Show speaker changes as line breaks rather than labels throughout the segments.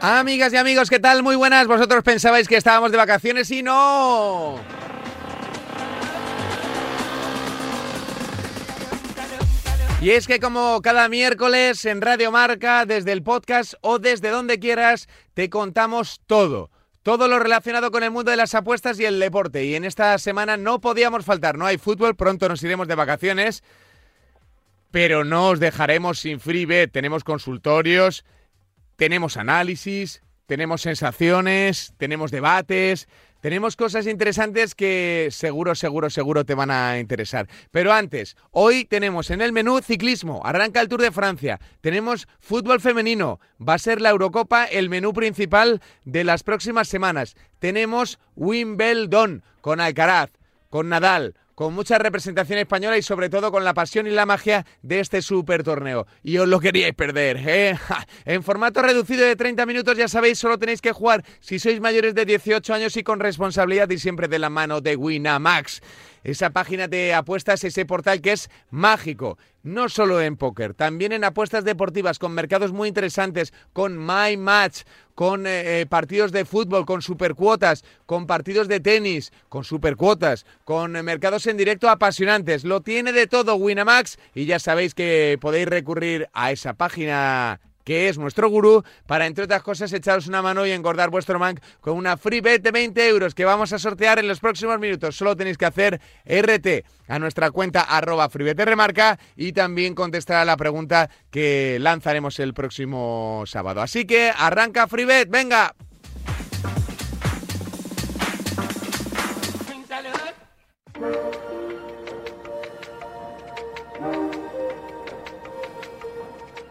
Amigas y amigos, ¿qué tal? Muy buenas. Vosotros pensabais que estábamos de vacaciones y no. Y es que como cada miércoles en Radio Marca, desde el podcast o desde donde quieras, te contamos todo. Todo lo relacionado con el mundo de las apuestas y el deporte. Y en esta semana no podíamos faltar. No hay fútbol, pronto nos iremos de vacaciones. Pero no os dejaremos sin free. Tenemos consultorios, tenemos análisis, tenemos sensaciones, tenemos debates, tenemos cosas interesantes que seguro, seguro, seguro te van a interesar. Pero antes, hoy tenemos en el menú ciclismo, arranca el Tour de Francia, tenemos fútbol femenino, va a ser la Eurocopa el menú principal de las próximas semanas. Tenemos Wimbledon con Alcaraz, con Nadal, con mucha representación española y sobre todo con la pasión y la magia de este super torneo. Y os lo queríais perder, ¿eh? En formato reducido de 30 minutos, ya sabéis, solo tenéis que jugar si sois mayores de 18 años y con responsabilidad y siempre de la mano de Winamax esa página de apuestas, ese portal que es mágico, no solo en póker, también en apuestas deportivas, con mercados muy interesantes, con My Match, con eh, eh, partidos de fútbol, con supercuotas, con partidos de tenis, con supercuotas, con eh, mercados en directo apasionantes. Lo tiene de todo Winamax y ya sabéis que podéis recurrir a esa página que es nuestro gurú, para entre otras cosas echaros una mano y engordar vuestro bank con una free bet de 20 euros que vamos a sortear en los próximos minutos. Solo tenéis que hacer RT a nuestra cuenta arroba remarca y también contestar a la pregunta que lanzaremos el próximo sábado. Así que arranca FreeBet, venga.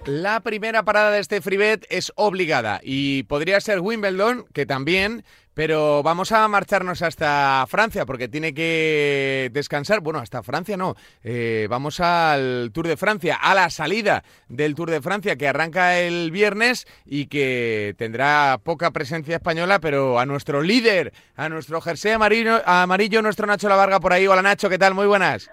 La primera parada de este freebet es obligada y podría ser Wimbledon, que también, pero vamos a marcharnos hasta Francia porque tiene que descansar. Bueno, hasta Francia no. Eh, vamos al Tour de Francia, a la salida del Tour de Francia que arranca el viernes y que tendrá poca presencia española, pero a nuestro líder, a nuestro jersey amarillo, amarillo nuestro Nacho Lavarga por ahí. Hola Nacho, ¿qué tal? Muy buenas.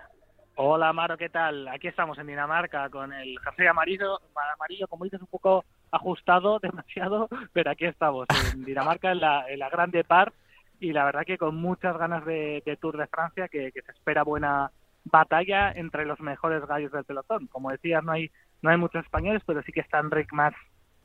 Hola Maro, ¿qué tal? Aquí estamos en Dinamarca con el jersey amarillo, amarillo como dices, un poco ajustado demasiado, pero aquí estamos en Dinamarca, en la, en la Grande Par, y la verdad que con muchas ganas de, Tour de Francia, que, se espera buena batalla entre los mejores gallos del pelotón. Como decías, no hay, no hay muchos españoles, pero sí que está Enric Mas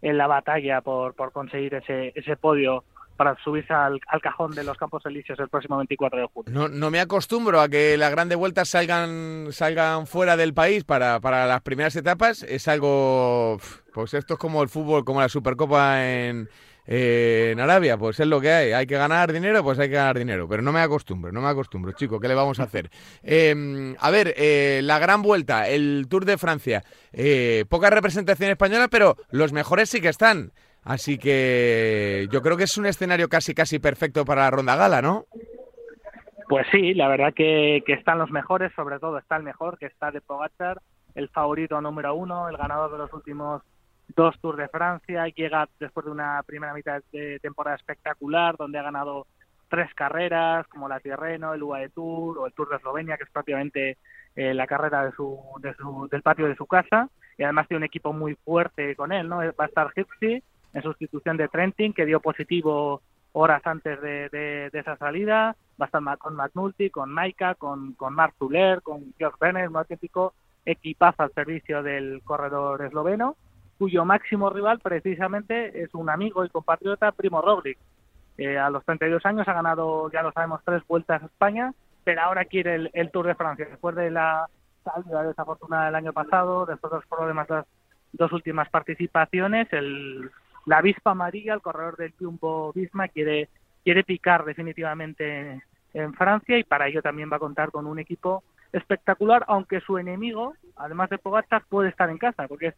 en la batalla por, por conseguir ese, ese podio para subirse al, cajón de los Campos Elíseos el próximo 24 de julio.
No, no me acostumbro a que las grandes vueltas salgan, salgan fuera del país para, para las primeras etapas. Es algo, pues esto es como el fútbol, como la Supercopa en, en Arabia, pues es lo que hay. Hay que ganar dinero, pues hay que ganar dinero. Pero no me acostumbro, no me acostumbro, chico. ¿Qué le vamos a hacer? Em, a ver, eh, la gran vuelta, el Tour de Francia. Eh, poca representación española, pero los mejores sí que están. Así que yo creo que es un escenario casi casi perfecto para la ronda gala, ¿no?
Pues sí, la verdad que, están los mejores, sobre todo está el mejor, que está de Pogacar, el favorito número uno, el ganador de los últimos dos Tours de Francia, llega después de una primera mitad de temporada espectacular, donde ha ganado tres carreras, como la Tirreno, el UAE Tour o el Tour de Eslovenia, que es prácticamente eh, la carrera de su, de su, del patio de su casa, y además tiene un equipo muy fuerte con él, ¿no? Va a estar Gypsy, en sustitución de Trentin, que dio positivo horas antes de, esa salida. Va a estar con McNulty, con Maika, con, con Mark Zuller, con George Bennett, un auténtico equipazo al servicio del corredor esloveno, cuyo máximo rival precisamente es un amigo y compatriota, Primo Roglic. a los 32 años ha ganado, ya lo sabemos, tres vueltas a España, pero ahora quiere el, el Tour de Francia. Después de la salida desafortunada del año pasado, después de los problemas de las dos últimas participaciones, el la avispa amarilla, el corredor del Jumbo Visma, quiere, quiere picar definitivamente en Francia y para ello también va a contar con un equipo espectacular, aunque su enemigo, además de Pogacar, puede estar en casa, porque es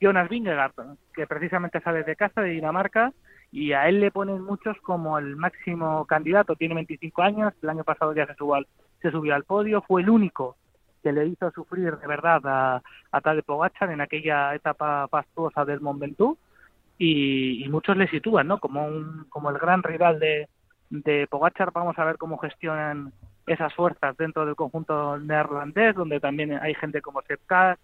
Jonas Vingegaard, que precisamente sale de casa de Dinamarca y a él le ponen muchos como el máximo candidato. Tiene 25 años, el año pasado ya se subió al, se subió al podio, fue el único que le hizo sufrir de verdad a, a Tadej Pogacar en aquella etapa pastuosa del Mont Ventoux y, muchos le sitúan ¿no? como, un, como el gran rival de, de Pogachar. Vamos a ver cómo gestionan esas fuerzas dentro del conjunto neerlandés, donde también hay gente como Sepp Kass,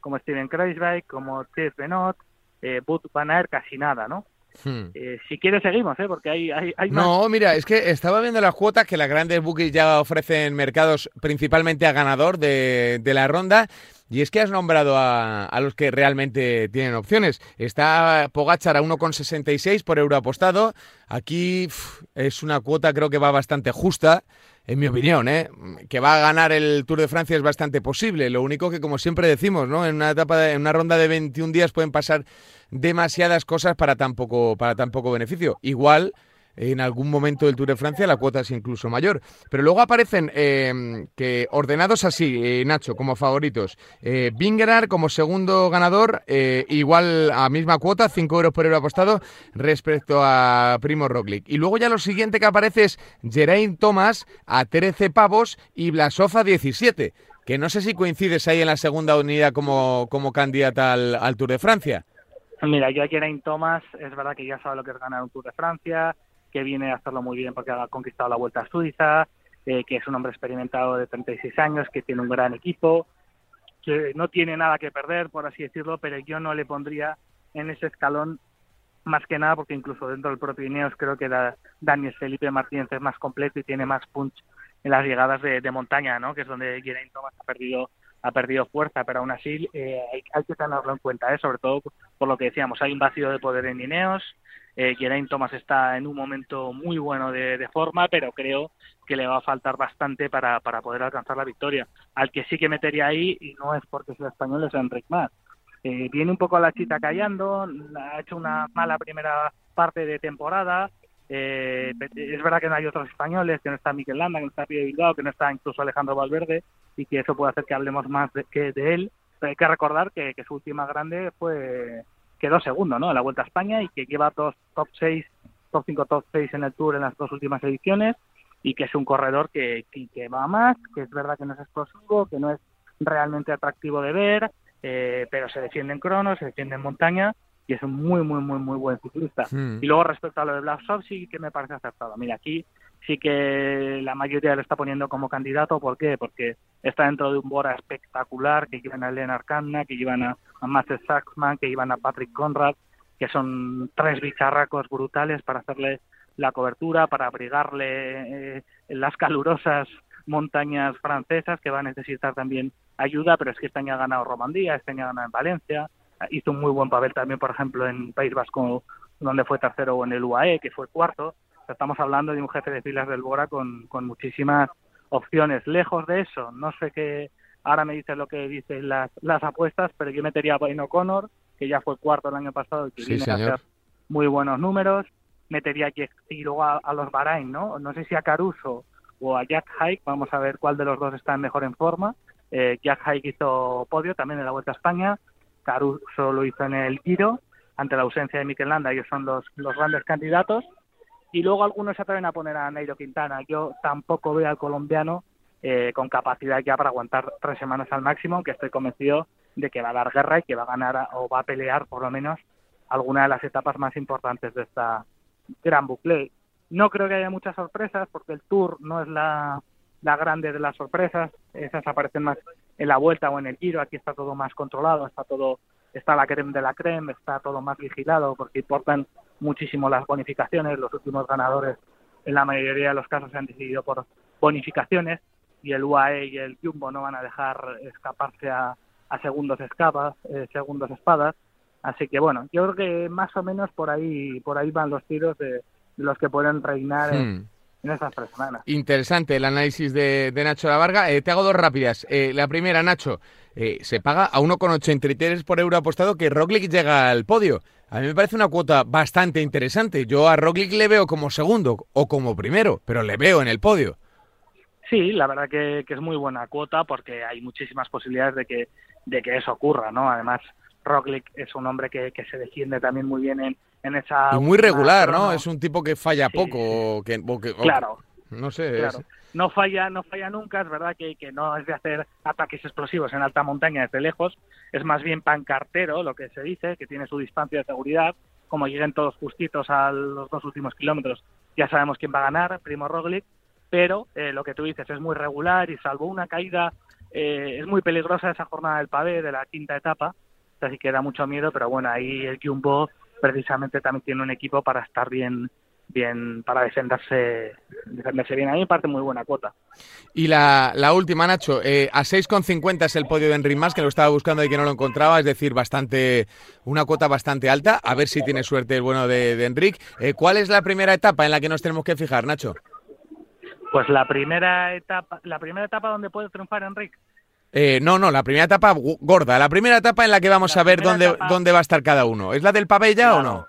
como Steven Kreiswijk, como Steve Benot, eh, Bud Van Aert, casi nada, ¿no? Hmm. Eh, si quieres seguimos, ¿eh? porque hay, hay, hay
No, mira, es que estaba viendo las cuotas que las grandes bookies ya ofrecen mercados principalmente a ganador de, de la ronda. Y es que has nombrado a, a, los que realmente tienen opciones. Está Pogachar a 1,66 por euro apostado. Aquí es una cuota creo que va bastante justa en mi opinión, ¿eh? que va a ganar el Tour de Francia es bastante posible. Lo único que, como siempre decimos, ¿no? en una etapa, en una ronda de 21 días pueden pasar demasiadas cosas para tan poco, para tan poco beneficio. Igual en algún momento del Tour de Francia la cuota es incluso mayor. Pero luego aparecen eh, que ordenados así, eh, Nacho, como favoritos. Eh, como segundo ganador, eh, igual a misma cuota, 5 euros por euro apostado respecto a Primo Roglic. Y luego ya lo siguiente que aparece es Geraint Thomas a 13 pavos y Blasov a 17. Que no sé si coincides ahí en la segunda unidad como, como candidata al, al Tour de Francia.
Mira, yo a Geraint Thomas es verdad que ya sabe lo que es ganar un Tour de Francia, que viene a hacerlo muy bien porque ha conquistado la Vuelta a Suiza, eh, que es un hombre experimentado de 36 años, que tiene un gran equipo, que no tiene nada que perder, por así decirlo, pero yo no le pondría en ese escalón más que nada porque incluso dentro del propio Ineos creo que Daniel Felipe Martínez es más completo y tiene más punch en las llegadas de, montaña, ¿no? que es donde Geraint Thomas ha perdido ha perdido fuerza, pero aún así eh, hay, que tenerlo en cuenta, ¿eh? sobre todo por lo que decíamos, hay un vacío de poder en Ineos, eh, Geraint Thomas está en un momento muy bueno de, forma, pero creo que le va a faltar bastante para, para poder alcanzar la victoria. Al que sí que metería ahí, y no es porque sea español, es Enric Mas. Eh, viene un poco a la chita callando, ha hecho una mala primera parte de temporada. Eh, es verdad que no hay otros españoles, que no está Miquel Landa, que no está Pío Bilbao, que no está incluso Alejandro Valverde, y que eso puede hacer que hablemos más de, que de él. Pero hay que recordar que su última grande fue quedó segundo ¿no? en la Vuelta a España y que lleva dos top 6, top 5, top 6 en el Tour en las dos últimas ediciones y que es un corredor que, que, va más, que es verdad que no es explosivo, que no es realmente atractivo de ver, eh, pero se defiende en crono, se defiende en montaña y es un muy, muy, muy, muy buen ciclista. Hmm. Y luego respecto a lo de Blasov, sí que me parece acertado. Mira, aquí sí que la mayoría lo está poniendo como candidato. ¿Por qué? Porque está dentro de un Bora espectacular, que llevan a Lennart Kanna, que llevan a, a Saxman, que llevan a Patrick Conrad, que son tres bicharracos brutales para hacerle la cobertura, para abrigarle eh, las calurosas montañas francesas, que va a necesitar también ayuda, pero es que este año ha ganado Romandía, este año ha ganado en Valencia, hizo un muy buen papel también, por ejemplo, en País Vasco, donde fue tercero, o en el UAE, que fue cuarto, estamos hablando de un jefe de filas del Bora con, con muchísimas opciones. Lejos de eso, no sé qué, ahora me dices lo que dicen las, las apuestas, pero yo metería a Wayne O'Connor, que ya fue cuarto el año pasado y que viene a hacer muy buenos números. Metería a y luego a, los Bahrain, ¿no? No sé si a Caruso o a Jack Hike, vamos a ver cuál de los dos está mejor en forma. Eh, Jack Hike hizo podio también en la Vuelta a España, Caruso lo hizo en el Giro, ante la ausencia de Mikel Landa, ellos son los, los grandes candidatos y luego algunos se atreven a poner a Nairo Quintana. Yo tampoco veo al colombiano eh, con capacidad ya para aguantar tres semanas al máximo, aunque estoy convencido de que va a dar guerra y que va a ganar o va a pelear por lo menos alguna de las etapas más importantes de esta gran bucle. No creo que haya muchas sorpresas porque el Tour no es la, la grande de las sorpresas, esas aparecen más en la vuelta o en el giro, aquí está todo más controlado, está todo está la creme de la creme, está todo más vigilado porque importan muchísimo las bonificaciones. Los últimos ganadores, en la mayoría de los casos, se han decidido por bonificaciones y el UAE y el Jumbo no van a dejar escaparse a, segundos escapas, eh, segundos espadas. Así que bueno, yo creo que más o menos por ahí, por ahí van los tiros de, los que pueden reinar en, hmm. estas tres semanas.
Interesante el análisis de, Nacho La Varga. Eh, te hago dos rápidas. Eh, la primera, Nacho, se paga a 1,83 por euro apostado que Roglic llega al podio. A mí me parece una cuota bastante interesante. Yo a Roglic le veo como segundo o como primero, pero le veo en el podio.
Sí, la verdad que, es muy buena cuota porque hay muchísimas posibilidades de que, de que eso ocurra, ¿no? Además, Roglic es un hombre que, se defiende también muy bien en, en esa...
Y muy regular, ¿no? Es un tipo que falla poco. Que,
claro.
No sé.
No falla, no falla nunca, es verdad que, que no es de hacer ataques explosivos en alta montaña desde lejos, es más bien pancartero, lo que se dice, que tiene su distancia de seguridad, como lleguen todos justitos a los dos últimos kilómetros, ya sabemos quién va a ganar, Primo Roglic, pero eh, lo que tú dices es muy regular y salvo una caída eh, es muy peligrosa esa jornada del pavé de la quinta etapa, así que da mucho miedo, pero bueno, ahí el Jumbo precisamente también tiene un equipo para estar bien bien para defenderse defenderse bien. A mí me parte muy buena cuota.
Y la, la última, Nacho, eh, a 6,50 es el podio de Enric Más, que lo estaba buscando y que no lo encontraba, es decir, bastante una cuota bastante alta. A ver si tiene suerte el bueno de, de Enric. Eh, ¿Cuál es la primera etapa en la que nos tenemos que fijar, Nacho?
Pues la primera etapa, la primera etapa donde puede triunfar Enric.
Eh, no, no, la primera etapa gorda, la primera etapa en la que vamos
La
a ver dónde,
etapa-
dónde va a estar cada uno. ¿Es la del pabella o no?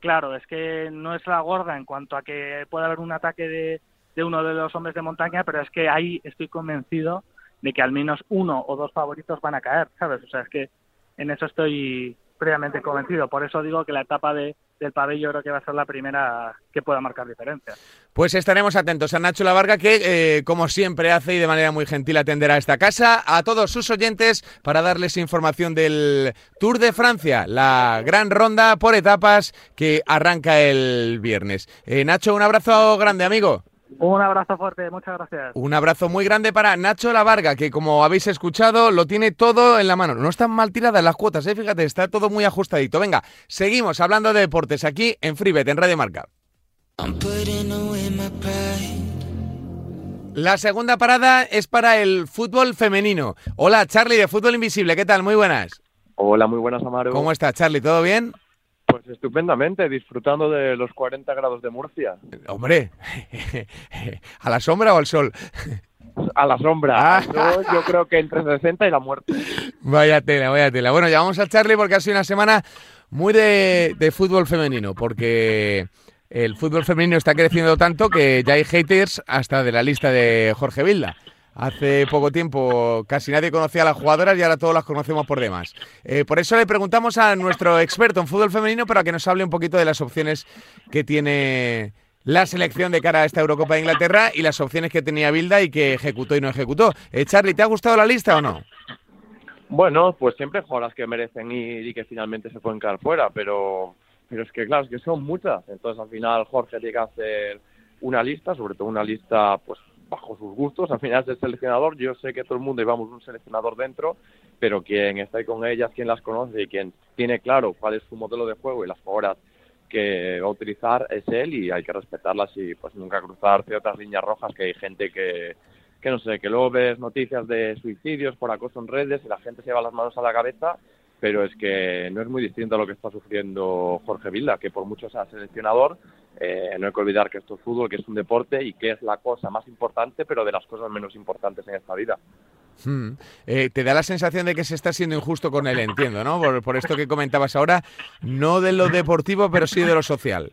Claro, es que no es la gorda en cuanto a que pueda haber un ataque de, de uno de los hombres de montaña, pero es que ahí estoy convencido de que al menos uno o dos favoritos van a caer, ¿sabes? O sea, es que en eso estoy previamente convencido. Por eso digo que la etapa de, del pabellón creo que va a ser la primera que pueda marcar diferencia.
Pues estaremos atentos a Nacho Lavarga, que eh, como siempre hace y de manera muy gentil atenderá a esta casa, a todos sus oyentes para darles información del Tour de Francia, la gran ronda por etapas que arranca el viernes. Eh, Nacho, un abrazo grande, amigo.
Un abrazo fuerte, muchas gracias.
Un abrazo muy grande para Nacho Lavarga, que como habéis escuchado, lo tiene todo en la mano. No están mal tiradas las cuotas, ¿eh? fíjate, está todo muy ajustadito. Venga, seguimos hablando de deportes aquí en Freebet, en Radio Marca. La segunda parada es para el fútbol femenino. Hola, Charlie de Fútbol Invisible, ¿qué tal? Muy buenas.
Hola, muy buenas, Amaro.
¿Cómo estás, Charlie? ¿Todo bien?
Pues estupendamente, disfrutando de los 40 grados de Murcia.
Hombre, ¿a la sombra o al sol?
A la sombra.
Ah.
Yo creo que entre 60 y la muerte.
Vaya tela, vaya tela. Bueno, llamamos a Charlie porque ha sido una semana muy de, de fútbol femenino, porque el fútbol femenino está creciendo tanto que ya hay haters hasta de la lista de Jorge Vilda. Hace poco tiempo casi nadie conocía a las jugadoras y ahora todos las conocemos por demás. Eh, por eso le preguntamos a nuestro experto en fútbol femenino para que nos hable un poquito de las opciones que tiene la selección de cara a esta Eurocopa de Inglaterra y las opciones que tenía Bilda y que ejecutó y no ejecutó. Eh, Charlie, ¿te ha gustado la lista o no?
Bueno, pues siempre jugadoras que merecen ir y que finalmente se pueden quedar fuera, pero, pero es que claro, es que son muchas. Entonces al final Jorge tiene que hacer una lista, sobre todo una lista pues bajo sus gustos. Al final es el seleccionador. Yo sé que todo el mundo llevamos un seleccionador dentro, pero quien está ahí con ellas, quien las conoce y quien tiene claro cuál es su modelo de juego y las jugadoras que va a utilizar es él y hay que respetarlas y pues nunca cruzar ciertas líneas rojas que hay gente que, que no sé, que luego ves noticias de suicidios por acoso en redes y la gente se lleva las manos a la cabeza, pero es que no es muy distinto a lo que está sufriendo Jorge Vilda, que por mucho sea seleccionador, eh, no hay que olvidar que esto es fútbol, que es un deporte y que es la cosa más importante, pero de las cosas menos importantes en esta vida.
Hmm. Eh, te da la sensación de que se está siendo injusto con él, entiendo, ¿no? Por, por esto que comentabas ahora, no de lo deportivo, pero sí de lo social.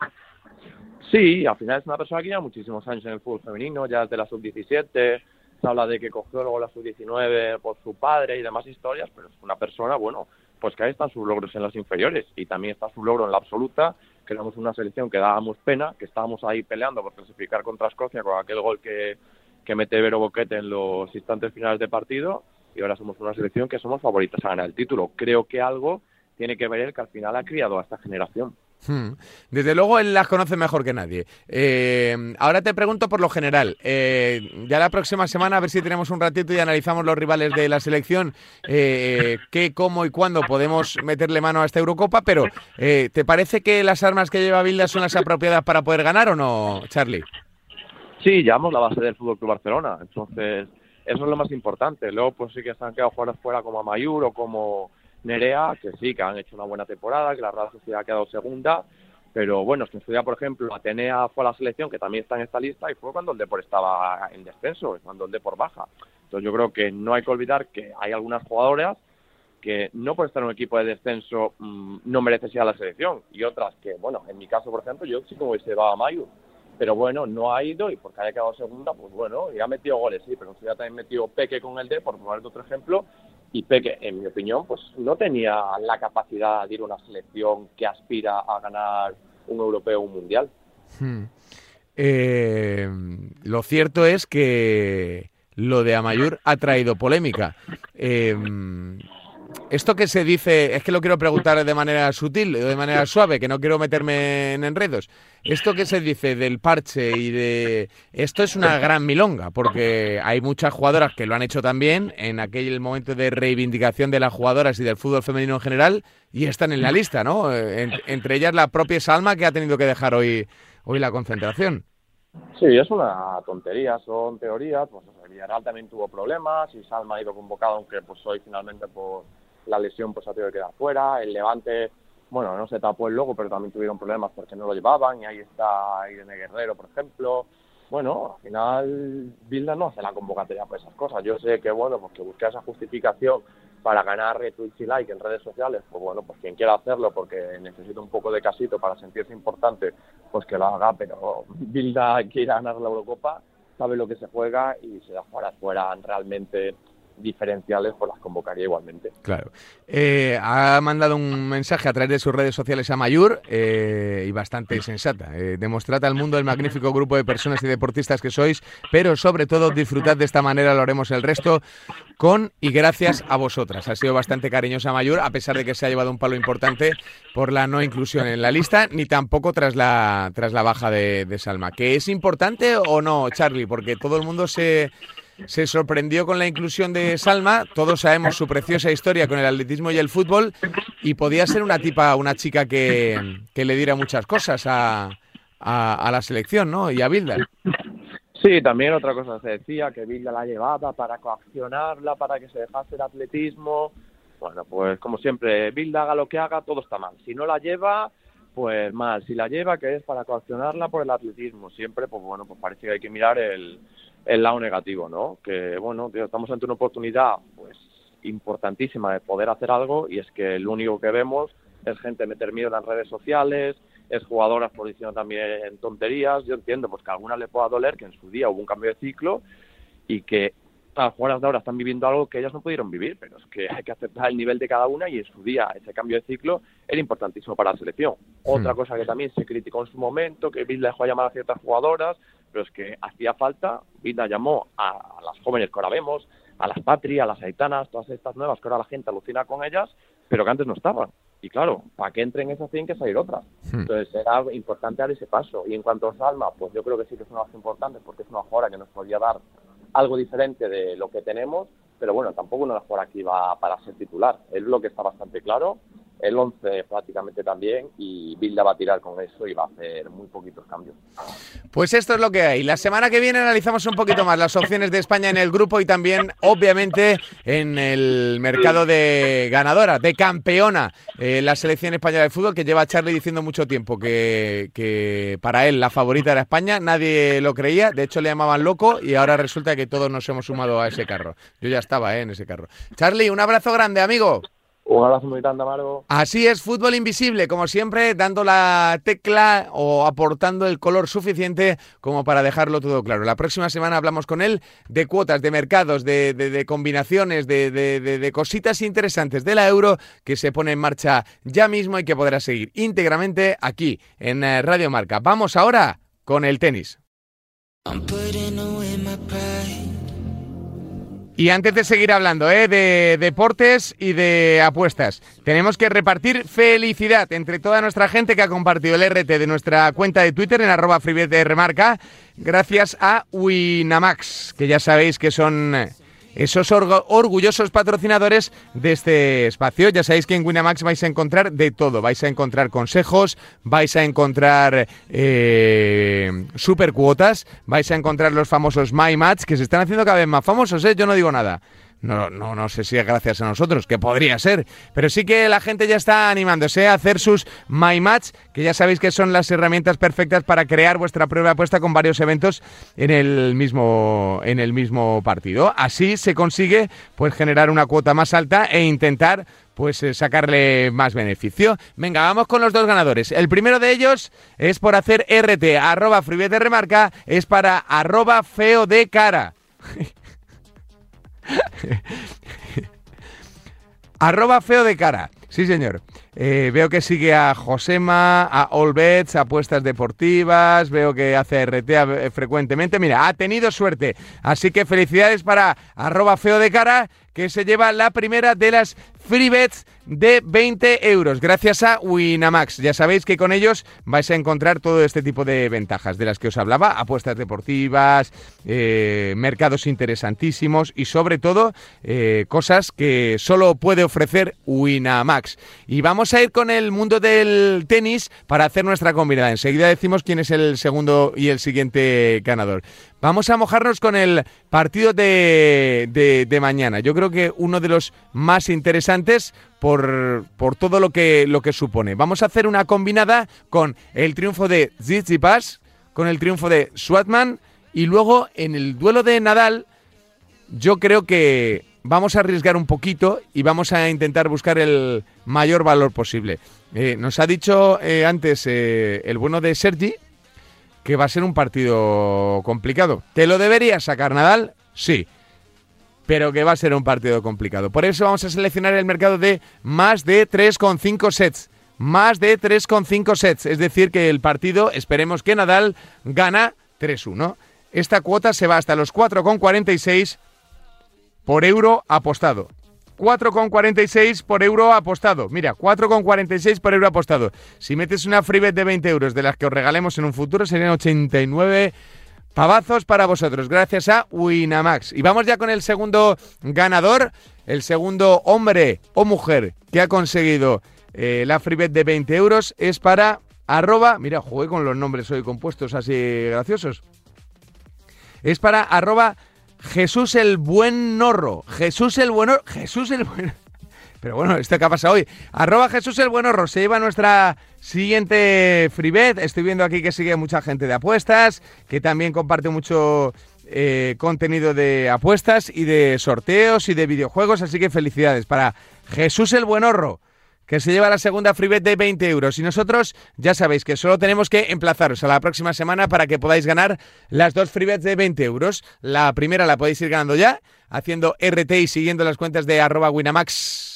Sí, al final es una persona que lleva muchísimos años en el fútbol femenino, ya desde la sub-17, se habla de que cogió luego la sub-19 por su padre y demás historias, pero es una persona, bueno, pues que ahí están sus logros en las inferiores y también está su logro en la absoluta, que éramos una selección que dábamos pena, que estábamos ahí peleando por clasificar contra Escocia con aquel gol que, que mete Vero Boquete en los instantes finales de partido y ahora somos una selección que somos favoritas a ganar el título. Creo que algo tiene que ver el que al final ha criado a esta generación.
Hmm. Desde luego él las conoce mejor que nadie. Eh, ahora te pregunto por lo general. Eh, ya la próxima semana a ver si tenemos un ratito y analizamos los rivales de la selección, eh, qué, cómo y cuándo podemos meterle mano a esta Eurocopa, pero eh, ¿te parece que las armas que lleva Bilda son las apropiadas para poder ganar o no, Charlie?
Sí, llevamos la base del Fútbol Club Barcelona, entonces eso es lo más importante. Luego, pues sí que se han quedado jugadores fuera como Amayur o como Nerea, que sí, que han hecho una buena temporada, que la Real Sociedad ha quedado segunda, pero bueno, que en su día, por ejemplo, Atenea fue a la selección, que también está en esta lista, y fue cuando el Depor estaba en descenso, cuando el Depor baja. Entonces yo creo que no hay que olvidar que hay algunas jugadoras que no por estar en un equipo de descenso mmm, no merecen ir a la selección, y otras que, bueno, en mi caso, por ejemplo, yo sí que hubiese llevado a Mayu, pero bueno, no ha ido y porque haya quedado segunda, pues bueno, y ha metido goles, sí, pero en su día también metió Peque con el D, por poner otro ejemplo, y Peque, en mi opinión, pues no tenía la capacidad de ir a una selección que aspira a ganar un europeo o un mundial.
Hmm. Eh, lo cierto es que lo de Amayur ha traído polémica. Eh, esto que se dice, es que lo quiero preguntar de manera sutil, de manera suave, que no quiero meterme en enredos. Esto que se dice del parche y de... Esto es una gran milonga, porque hay muchas jugadoras que lo han hecho también en aquel momento de reivindicación de las jugadoras y del fútbol femenino en general, y están en la lista, ¿no? entre ellas la propia Salma, que ha tenido que dejar hoy, hoy la concentración.
Sí, es una tontería, son teorías. Pues el Villarreal también tuvo problemas y Salma ha ido convocado, aunque pues hoy finalmente por la lesión pues ha tenido que quedar fuera. El Levante, bueno, no se tapó el logo, pero también tuvieron problemas porque no lo llevaban. Y ahí está Irene Guerrero, por ejemplo. Bueno, al final Bilda no hace la convocatoria por esas cosas. Yo sé que, bueno, pues que busca esa justificación para ganar retweets y like en redes sociales, pues bueno, pues quien quiera hacerlo porque necesita un poco de casito para sentirse importante, pues que lo haga, pero Bilda quiere ganar la Eurocopa, sabe lo que se juega y se da fuera, fuera realmente diferenciales, pues las convocaría igualmente.
Claro. Eh, ha mandado un mensaje a través de sus redes sociales a Mayur eh, y bastante sensata. Eh, demostrad al mundo el magnífico grupo de personas y deportistas que sois, pero sobre todo disfrutad de esta manera, lo haremos el resto con y gracias a vosotras. Ha sido bastante cariñosa Mayur, a pesar de que se ha llevado un palo importante por la no inclusión en la lista, ni tampoco tras la, tras la baja de, de Salma. ¿Que es importante o no, Charlie? Porque todo el mundo se se sorprendió con la inclusión de Salma. Todos sabemos su preciosa historia con el atletismo y el fútbol y podía ser una tipa, una chica que, le diera muchas cosas a, a, la selección, ¿no? Y a Bilda.
Sí, también otra cosa se decía, que Bilda la llevaba para coaccionarla, para que se dejase el atletismo. Bueno, pues como siempre, Bilda haga lo que haga, todo está mal. Si no la lleva, pues mal. Si la lleva, que es para coaccionarla por el atletismo. Siempre, pues bueno, pues parece que hay que mirar el, el lado negativo, ¿no? Que, bueno, estamos ante una oportunidad, pues, importantísima de poder hacer algo y es que lo único que vemos es gente meter miedo en las redes sociales, es jugadoras por diciendo también tonterías. Yo entiendo pues que a algunas le pueda doler que en su día hubo un cambio de ciclo y que las jugadoras de ahora están viviendo algo que ellas no pudieron vivir, pero es que hay que aceptar el nivel de cada una y en su día ese cambio de ciclo era importantísimo para la selección. Otra hmm. cosa que también se criticó en su momento, que Bill dejó llamar a ciertas jugadoras, pero es que hacía falta, Vida llamó a, las jóvenes que ahora vemos, a las Patri, a las Aitanas, todas estas nuevas que ahora la gente alucina con ellas, pero que antes no estaban. Y claro, para que entren esas tienen que salir otras. Hmm. Entonces era importante dar ese paso. Y en cuanto a Salma, pues yo creo que sí que es una base importante porque es una jugadora que nos podía dar algo diferente de lo que tenemos, pero bueno, tampoco una jugadora que iba para ser titular. Es lo que está bastante claro el 11 prácticamente también y Bilda va a tirar con eso y va a hacer muy poquitos cambios.
Pues esto es lo que hay. La semana que viene analizamos un poquito más las opciones de España en el grupo y también, obviamente, en el mercado de ganadora, de campeona, eh, la selección española de fútbol que lleva Charlie diciendo mucho tiempo que, que para él la favorita era España. Nadie lo creía, de hecho le llamaban loco y ahora resulta que todos nos hemos sumado a ese carro. Yo ya estaba eh, en ese carro. Charlie, un abrazo grande, amigo.
Un abrazo muy grande, Amargo.
Así es, fútbol invisible, como siempre, dando la tecla o aportando el color suficiente como para dejarlo todo claro. La próxima semana hablamos con él de cuotas, de mercados, de, combinaciones, de, de, cositas interesantes de la euro que se pone en marcha ya mismo y que podrá seguir íntegramente aquí en eh, Radio Marca. Vamos ahora con el tenis. Y antes de seguir hablando ¿eh? de deportes y de apuestas, tenemos que repartir felicidad entre toda nuestra gente que ha compartido el RT de nuestra cuenta de Twitter en arroba remarca, gracias a Winamax, que ya sabéis que son esos orgullosos patrocinadores de este espacio. Ya sabéis que en Winamax vais a encontrar de todo. Vais a encontrar consejos, vais a encontrar eh, super cuotas, vais a encontrar los famosos My Match que se están haciendo cada vez más famosos. ¿eh? Yo no digo nada. No, no, no sé si es gracias a nosotros, que podría ser, pero sí que la gente ya está animándose a hacer sus My Match, que ya sabéis que son las herramientas perfectas para crear vuestra prueba apuesta con varios eventos en el mismo, en el mismo partido. Así se consigue pues generar una cuota más alta e intentar pues eh, sacarle más beneficio. Venga, vamos con los dos ganadores. El primero de ellos es por hacer RT, arroba de remarca, es para arroba feo de cara. Arroba feo de cara. Sí, señor. Eh, veo que sigue a Josema, a All Bets, apuestas deportivas, veo que hace RT eh, frecuentemente. Mira, ha tenido suerte. Así que felicidades para arroba feo de cara, que se lleva la primera de las free bets de 20 euros gracias a Winamax. Ya sabéis que con ellos vais a encontrar todo este tipo de ventajas de las que os hablaba, apuestas deportivas, eh, mercados interesantísimos y sobre todo eh, cosas que solo puede ofrecer Winamax. Y vamos a ir con el mundo del tenis para hacer nuestra combinada. Enseguida decimos quién es el segundo y el siguiente ganador. Vamos a mojarnos con el partido de, de mañana. Yo creo que uno de los más interesantes por, por todo lo que, lo que supone. Vamos a hacer una combinada con el triunfo de Tsitsipas, con el triunfo de Swatman y luego en el duelo de Nadal yo creo que vamos a arriesgar un poquito y vamos a intentar buscar el mayor valor posible. Eh, nos ha dicho eh, antes eh, el bueno de Sergi que va a ser un partido complicado. ¿Te lo debería sacar Nadal? Sí pero que va a ser un partido complicado. Por eso vamos a seleccionar el mercado de más de 3,5 sets. Más de 3,5 sets. Es decir, que el partido, esperemos que Nadal gana 3-1. Esta cuota se va hasta los 4,46 por euro apostado. 4,46 por euro apostado. Mira, 4,46 por euro apostado. Si metes una free bet de 20 euros de las que os regalemos en un futuro, serían 89 Pavazos para vosotros, gracias a Winamax. Y vamos ya con el segundo ganador, el segundo hombre o mujer que ha conseguido eh, la freebet de 20 euros es para arroba, mira, jugué con los nombres hoy compuestos así graciosos. Es para arroba Jesús el Buen Norro. Jesús el Buen Jesús el Buen pero bueno, esto que ha pasado hoy. Arroba Jesús el Bueno Se lleva nuestra siguiente freebet. Estoy viendo aquí que sigue mucha gente de apuestas, que también comparte mucho eh, contenido de apuestas y de sorteos y de videojuegos. Así que felicidades para Jesús el Buenorro que se lleva la segunda freebet de 20 euros. Y nosotros ya sabéis que solo tenemos que emplazaros a la próxima semana para que podáis ganar las dos freebets de 20 euros. La primera la podéis ir ganando ya, haciendo RT y siguiendo las cuentas de arroba Winamax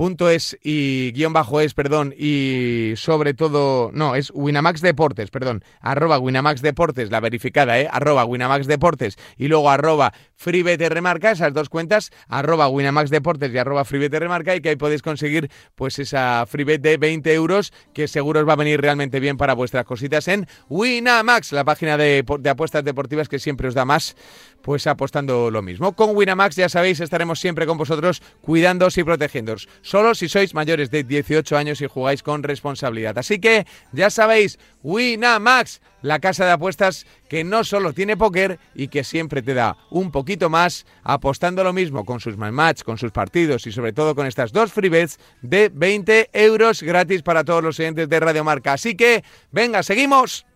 punto es y guion bajo es, perdón, y sobre todo, no, es Winamax Deportes, perdón, arroba Winamax Deportes, la verificada, ¿eh? Arroba Winamax Deportes y luego arroba FreeBet Remarca, esas dos cuentas, arroba Winamax Deportes y arroba FreeBet Remarca y que ahí podéis conseguir pues esa FreeBet de 20 euros que seguro os va a venir realmente bien para vuestras cositas en Winamax, la página de, de apuestas deportivas que siempre os da más pues apostando lo mismo. Con Winamax, ya sabéis, estaremos siempre con vosotros cuidándoos y protegiéndoos. Solo si sois mayores de 18 años y jugáis con responsabilidad. Así que, ya sabéis, Winamax, la casa de apuestas que no solo tiene póker y que siempre te da un poquito más apostando lo mismo con sus match, con sus partidos y sobre todo con estas dos free bets de 20 euros gratis para todos los oyentes de Radio Marca. Así que, venga, seguimos.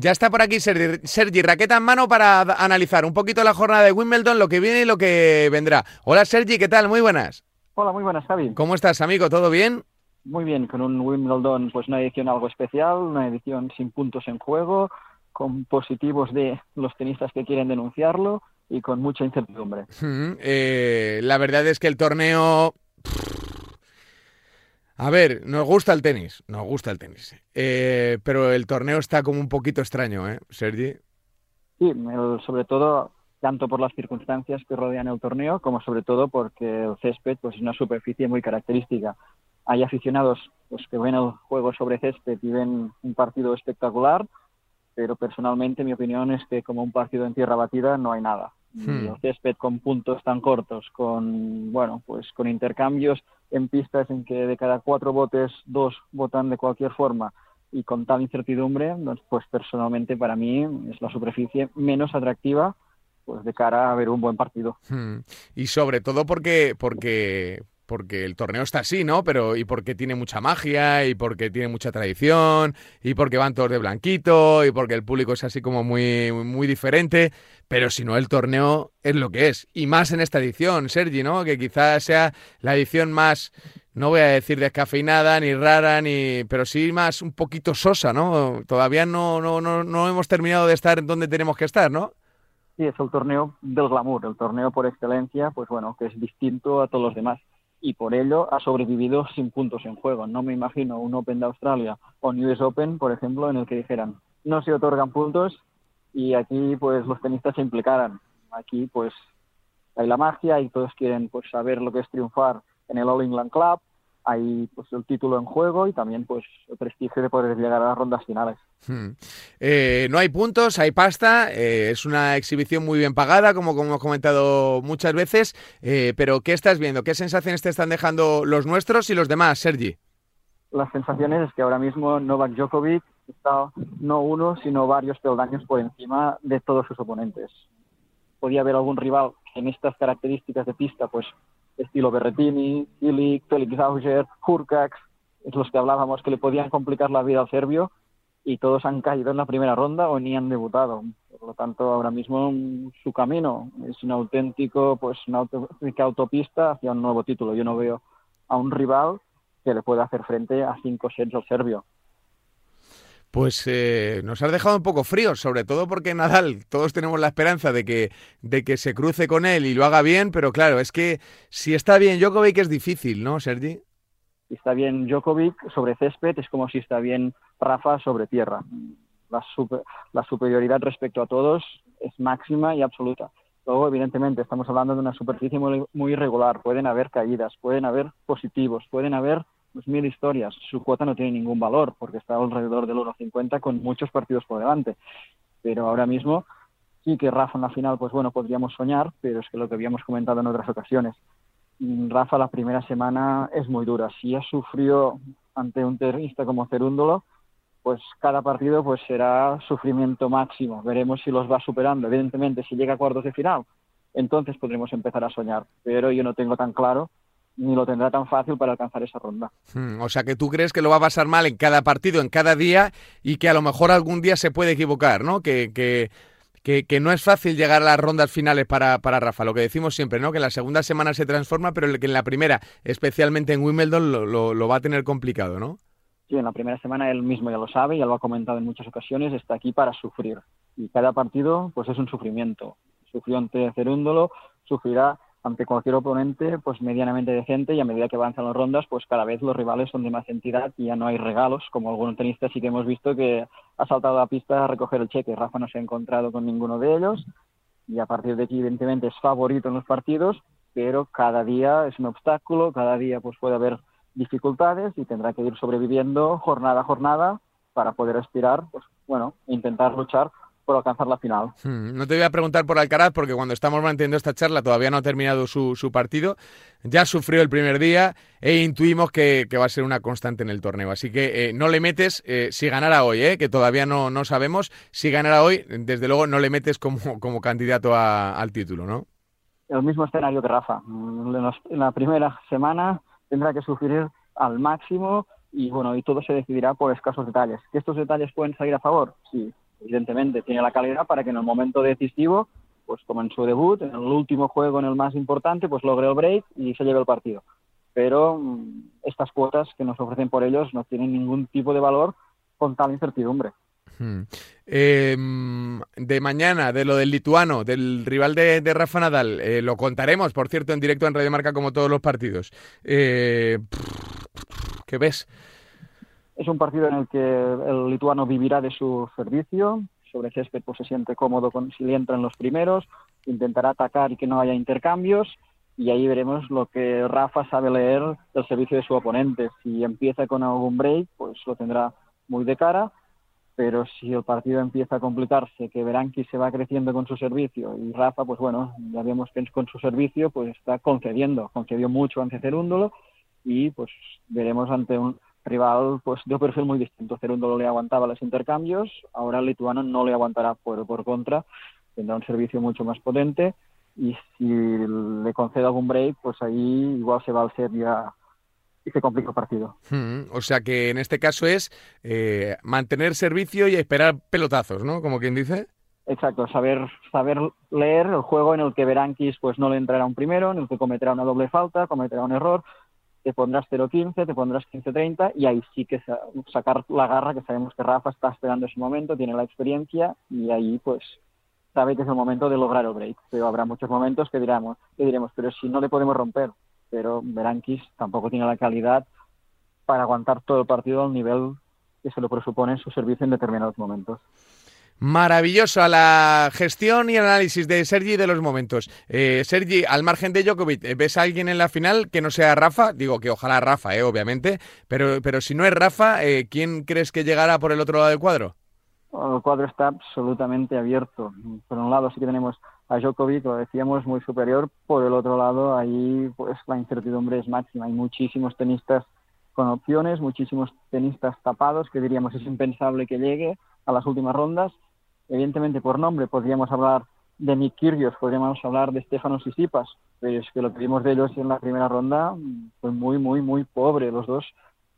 Ya está por aquí Sergi, Sergi, raqueta en mano para analizar un poquito la jornada de Wimbledon, lo que viene y lo que vendrá. Hola Sergi, ¿qué tal? Muy buenas.
Hola, muy buenas, Javi.
¿Cómo estás, amigo? ¿Todo bien?
Muy bien, con un Wimbledon, pues una edición algo especial, una edición sin puntos en juego, con positivos de los tenistas que quieren denunciarlo y con mucha incertidumbre.
Eh, la verdad es que el torneo a ver, nos gusta el tenis, nos gusta el tenis, eh, pero el torneo está como un poquito extraño, ¿eh, Sergi?
Sí, sobre todo tanto por las circunstancias que rodean el torneo como sobre todo porque el césped pues, es una superficie muy característica. Hay aficionados pues, que ven el juego sobre césped y ven un partido espectacular, pero personalmente mi opinión es que como un partido en tierra batida no hay nada. Hmm. El césped con puntos tan cortos, con bueno, pues con intercambios en pistas en que de cada cuatro botes, dos votan de cualquier forma y con tal incertidumbre, pues personalmente para mí es la superficie menos atractiva pues de cara a ver un buen partido.
Hmm. Y sobre todo porque, porque, porque el torneo está así, ¿no? Pero y porque tiene mucha magia y porque tiene mucha tradición y porque van todos de blanquito y porque el público es así como muy muy diferente, pero si no el torneo es lo que es y más en esta edición, Sergi, ¿no? Que quizás sea la edición más no voy a decir descafeinada ni rara ni pero sí más un poquito sosa, ¿no? Todavía no no no, no hemos terminado de estar donde tenemos que estar, ¿no?
Sí, es el torneo del glamour, el torneo por excelencia, pues bueno, que es distinto a todos los demás. Y por ello ha sobrevivido sin puntos en juego. No me imagino un Open de Australia o un US Open, por ejemplo, en el que dijeran, no se otorgan puntos y aquí pues los tenistas se implicaran. Aquí pues hay la magia y todos quieren pues saber lo que es triunfar en el All England Club, hay pues el título en juego y también pues el prestigio de poder llegar a las rondas finales.
Hmm. Eh, no hay puntos, hay pasta, eh, es una exhibición muy bien pagada, como, como hemos comentado muchas veces, eh, pero ¿qué estás viendo? ¿Qué sensaciones te están dejando los nuestros y los demás, Sergi?
Las sensaciones es que ahora mismo Novak Djokovic está no uno, sino varios peldaños por encima de todos sus oponentes. Podía haber algún rival en estas características de pista, pues estilo Berretini, Ilic, Felix Auger, Hurkacz, es los que hablábamos que le podían complicar la vida al serbio y todos han caído en la primera ronda o ni han debutado. Por lo tanto, ahora mismo su camino es un auténtico, pues una auténtica autopista hacia un nuevo título. Yo no veo a un rival que le pueda hacer frente a cinco sets al serbio.
Pues eh, nos has dejado un poco fríos, sobre todo porque Nadal, todos tenemos la esperanza de que, de que se cruce con él y lo haga bien, pero claro, es que si está bien Djokovic es difícil, ¿no, Sergi?
Si está bien Djokovic sobre césped es como si está bien Rafa sobre tierra. La, la superioridad respecto a todos es máxima y absoluta. Luego, evidentemente, estamos hablando de una superficie muy, muy irregular. Pueden haber caídas, pueden haber positivos, pueden haber pues, mil historias. Su cuota no tiene ningún valor porque está alrededor del 1.50 con muchos partidos por delante. Pero ahora mismo sí que Rafa en la final, pues bueno, podríamos soñar, pero es que lo que habíamos comentado en otras ocasiones, Rafa la primera semana es muy dura. Si ya sufrió ante un terrorista como Cerúndolo, pues cada partido pues será sufrimiento máximo. Veremos si los va superando. Evidentemente, si llega a cuartos de final, entonces podremos empezar a soñar. Pero yo no tengo tan claro ni lo tendrá tan fácil para alcanzar esa ronda.
Hmm, o sea que tú crees que lo va a pasar mal en cada partido, en cada día, y que a lo mejor algún día se puede equivocar, ¿no? Que, que, que, no es fácil llegar a las rondas finales para, para, Rafa, lo que decimos siempre, ¿no? Que en la segunda semana se transforma, pero que en la primera, especialmente en Wimbledon, lo, lo, va a tener complicado, ¿no?
Sí, en la primera semana él mismo ya lo sabe, ya lo ha comentado en muchas ocasiones, está aquí para sufrir. Y cada partido, pues es un sufrimiento. Sufrió ante Cerúndolo, sufrirá ante cualquier oponente pues medianamente decente y a medida que avanzan las rondas pues cada vez los rivales son de más entidad y ya no hay regalos. Como algunos tenistas sí que hemos visto que ha saltado a la pista a recoger el cheque. Rafa no se ha encontrado con ninguno de ellos y a partir de aquí evidentemente es favorito en los partidos pero cada día es un obstáculo cada día pues puede haber dificultades y tendrá que ir sobreviviendo jornada a jornada para poder aspirar pues bueno intentar luchar por alcanzar la final.
Hmm, no te voy a preguntar por Alcaraz porque cuando estamos manteniendo esta charla todavía no ha terminado su, partido. Ya sufrió el primer día e intuimos que, va a ser una constante en el torneo. Así que eh, no le metes, eh, si ganara hoy, eh, que todavía no, no sabemos, si ganara hoy, desde luego no le metes como, como candidato al título, ¿no?
El mismo escenario que Rafa. En la primera semana tendrá que sufrir al máximo y bueno, y todo se decidirá por escasos detalles. ¿Que estos detalles pueden salir a favor? Sí, evidentemente tiene la calidad para que en el momento decisivo, pues como en su debut, en el último juego, en el más importante, pues logre el break y se lleve el partido. Pero mm, estas cuotas que nos ofrecen por ellos no tienen ningún tipo de valor con tal incertidumbre.
Hmm. Em, de mañana, de lo del lituano, del rival de, Rafa Nadal, eh, lo contaremos, por cierto, en directo en Radio Marca como todos los partidos. Eh, ¿Qué ves?
Es un partido en el que el lituano vivirá de su servicio. Sobre césped pues, se siente cómodo con, si le entran los primeros. Intentará atacar y que no haya intercambios. Y ahí veremos lo que Rafa sabe leer del servicio de su oponente. Si empieza con algún break, pues lo tendrá muy de cara. Pero si el partido empieza a complicarse, que Beranqui se va creciendo con su servicio y Rafa, pues bueno, ya vemos que con su servicio pues está concediendo. Concedió mucho ante Cerúndolo y pues veremos ante un rival pues de un perfil muy distinto. Cerúndolo le aguantaba los intercambios, ahora el lituano no le aguantará por, por contra, tendrá un servicio mucho más potente y si le concede algún break, pues ahí igual se va al set ya y se complica el partido.
Hmm, o sea que en este caso es eh, mantener servicio y esperar pelotazos, ¿no? Como quien dice.
Exacto, saber saber leer el juego en el que Berankis pues no le entrará un primero, en el que cometerá una doble falta, cometerá un error, te pondrás 0-15, te pondrás 15-30 y ahí sí que sacar la garra, que sabemos que Rafa está esperando ese momento, tiene la experiencia y ahí pues sabe que es el momento de lograr el break. Pero habrá muchos momentos que diremos, que diremos, pero si no le podemos romper. Pero Berankis tampoco tiene la calidad para aguantar todo el partido al nivel que se lo presupone en su servicio en determinados momentos.
Maravilloso a la gestión y análisis de Sergi de los momentos. Eh, Sergi, al margen de Djokovic, ¿ves a alguien en la final que no sea Rafa? Digo que ojalá Rafa, eh, obviamente, pero, pero si no es Rafa, eh, ¿quién crees que llegará por el otro lado del cuadro?
El cuadro está absolutamente abierto. Por un lado sí que tenemos a Djokovic, lo decíamos, muy superior. Por el otro lado, ahí pues la incertidumbre es máxima. Hay muchísimos tenistas con opciones, muchísimos tenistas tapados que diríamos es impensable que llegue a las últimas rondas Evidentemente, por nombre, podríamos hablar de Nick Kyrgios, podríamos hablar de Stefanos Tsitsipas, pero es que lo que vimos de ellos en la primera ronda fue muy, muy, muy pobre. Los dos,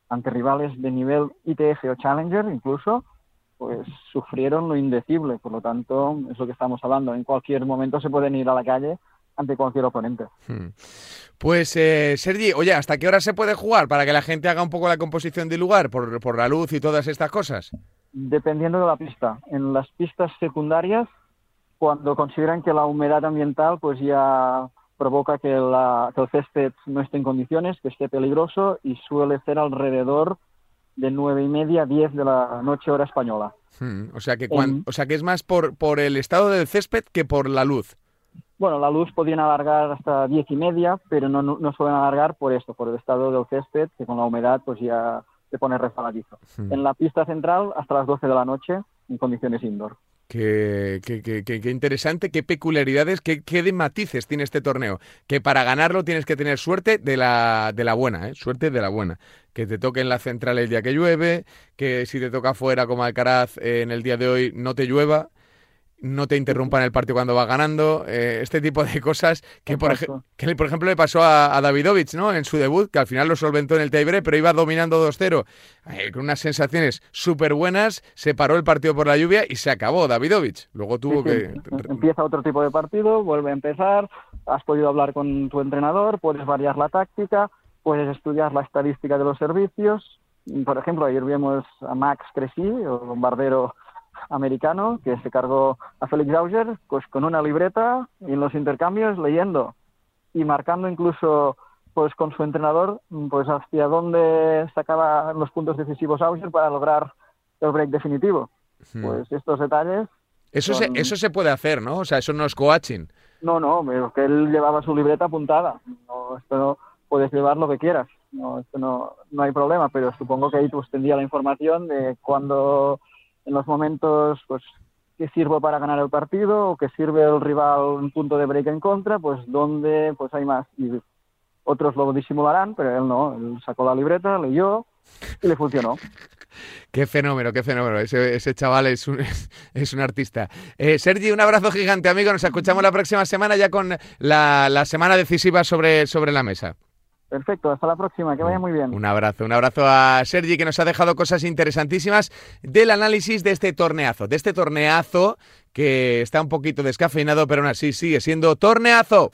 ante rivales de nivel ITF o Challenger incluso, pues sufrieron lo indecible. Por lo tanto, es lo que estamos hablando. En cualquier momento se pueden ir a la calle ante cualquier oponente. Hmm.
Pues, eh, Sergi, oye, ¿hasta qué hora se puede jugar para que la gente haga un poco la composición del lugar por, por la luz y todas estas cosas?
Dependiendo de la pista. En las pistas secundarias, cuando consideran que la humedad ambiental pues ya provoca que, la, el césped no esté en condiciones, que esté peligroso y suele ser alrededor de nueve y media, diez de la noche hora española.
Hmm, o, sea que o sea que es más por, por el estado del césped que por la luz.
Bueno, la luz podrían alargar hasta diez y media, pero no, no, suelen alargar por esto, por el estado del césped, que con la humedad pues ya se pone resbaladizo. Hmm. En la pista central hasta las 12 de la noche en condiciones indoor.
Qué, qué, interesante, qué peculiaridades, qué, qué, de matices tiene este torneo. Que para ganarlo tienes que tener suerte de la, de la buena, ¿eh? suerte de la buena. Que te toque en la central el día que llueve, que si te toca fuera como Alcaraz en el día de hoy no te llueva no te interrumpan el partido cuando va ganando, eh, este tipo de cosas que por, que por, ejemplo le pasó a, Davidovich ¿no? en su debut, que al final lo solventó en el tiebreak, pero iba dominando 2-0 eh, con unas sensaciones súper buenas, se paró el partido por la lluvia y se acabó Davidovich. Luego tuvo que...
Empieza otro tipo de partido, vuelve a empezar, has podido hablar con tu entrenador, puedes variar la táctica, puedes estudiar la estadística de los servicios. Por ejemplo, ayer vimos a Max Cresci, o bombardero americano que se cargó a Felix Auger pues con una libreta y en los intercambios leyendo y marcando incluso pues con su entrenador pues hacia dónde sacaba los puntos decisivos Auger para lograr el break definitivo. Hmm. Pues estos detalles
eso se, eso se puede hacer, ¿no? O sea, eso no es coaching.
No, no, pero que él llevaba su libreta apuntada. No, esto no puedes llevar lo que quieras. No, esto no, no hay problema, pero supongo que ahí pues tendría la información de cuándo en los momentos pues que sirvo para ganar el partido o que sirve el rival un punto de break en contra, pues donde pues hay más. Y otros lo disimularán, pero él no. Él sacó la libreta, leyó y le funcionó.
Qué fenómeno, qué fenómeno. Ese, ese chaval es un, es un artista. Eh, Sergi, un abrazo gigante, amigo. Nos escuchamos la próxima semana ya con la, la semana decisiva sobre, sobre la mesa.
Perfecto, hasta la próxima, que vaya muy bien.
Un abrazo, un abrazo a Sergi que nos ha dejado cosas interesantísimas del análisis de este torneazo, de este torneazo que está un poquito descafeinado, pero aún así sigue siendo torneazo.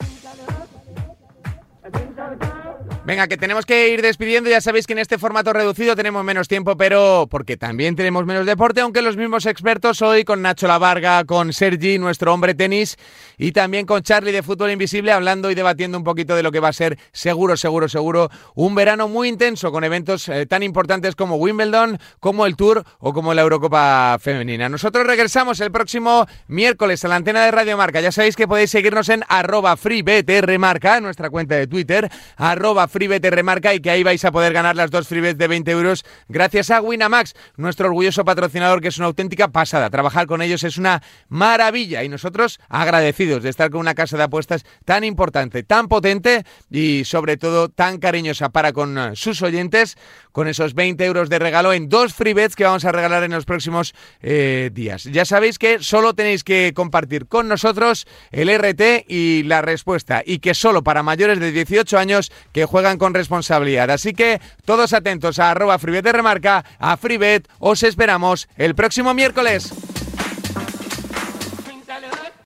Venga, que tenemos que ir despidiendo. Ya sabéis que en este formato reducido tenemos menos tiempo, pero porque también tenemos menos deporte, aunque los mismos expertos hoy con Nacho Lavarga, con Sergi, nuestro hombre tenis, y también con Charlie de Fútbol Invisible, hablando y debatiendo un poquito de lo que va a ser seguro, seguro, seguro, un verano muy intenso con eventos eh, tan importantes como Wimbledon, como el Tour o como la Eurocopa Femenina. Nosotros regresamos el próximo miércoles a la antena de Radio Marca. Ya sabéis que podéis seguirnos en arroba freebtrmarca, nuestra cuenta de Twitter, arroba FreeBet remarca y que ahí vais a poder ganar las dos FreeBet de 20 euros gracias a Winamax, nuestro orgulloso patrocinador que es una auténtica pasada. Trabajar con ellos es una maravilla y nosotros agradecidos de estar con una casa de apuestas tan importante, tan potente y sobre todo tan cariñosa para con sus oyentes con esos 20 euros de regalo en dos FreeBets que vamos a regalar en los próximos eh, días. Ya sabéis que solo tenéis que compartir con nosotros el RT y la respuesta y que solo para mayores de 18 años que juegan con responsabilidad. Así que todos atentos a arroba Freebet de Remarca, a Freebet, os esperamos el próximo miércoles.